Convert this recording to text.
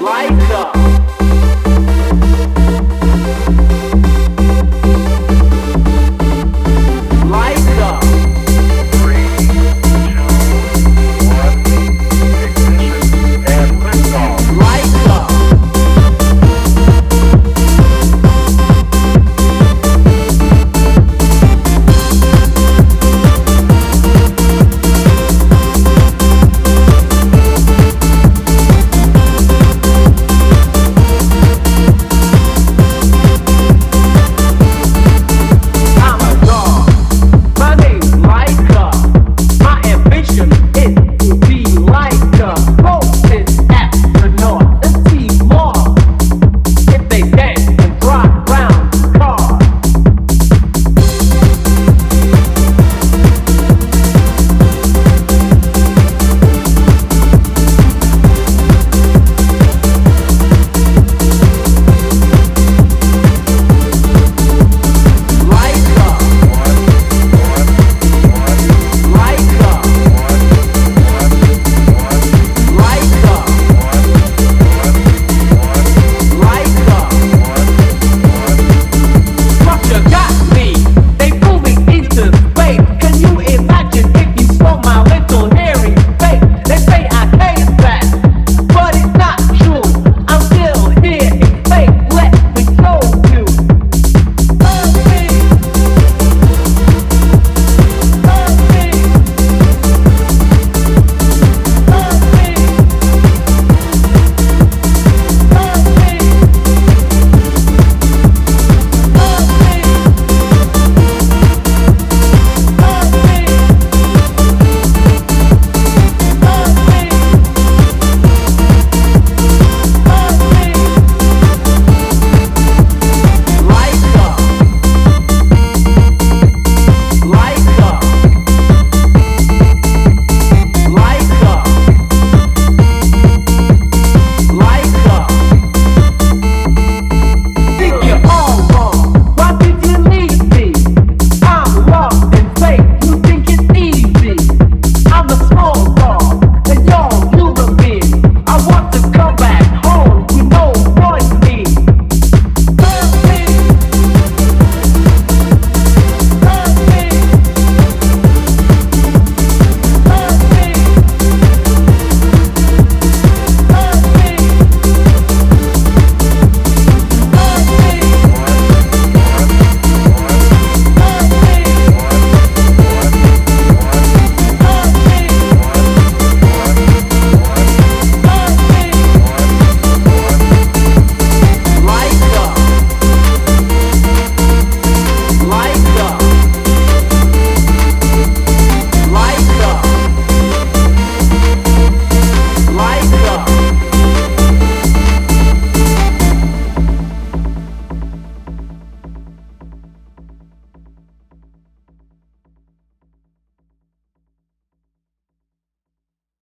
Lights up.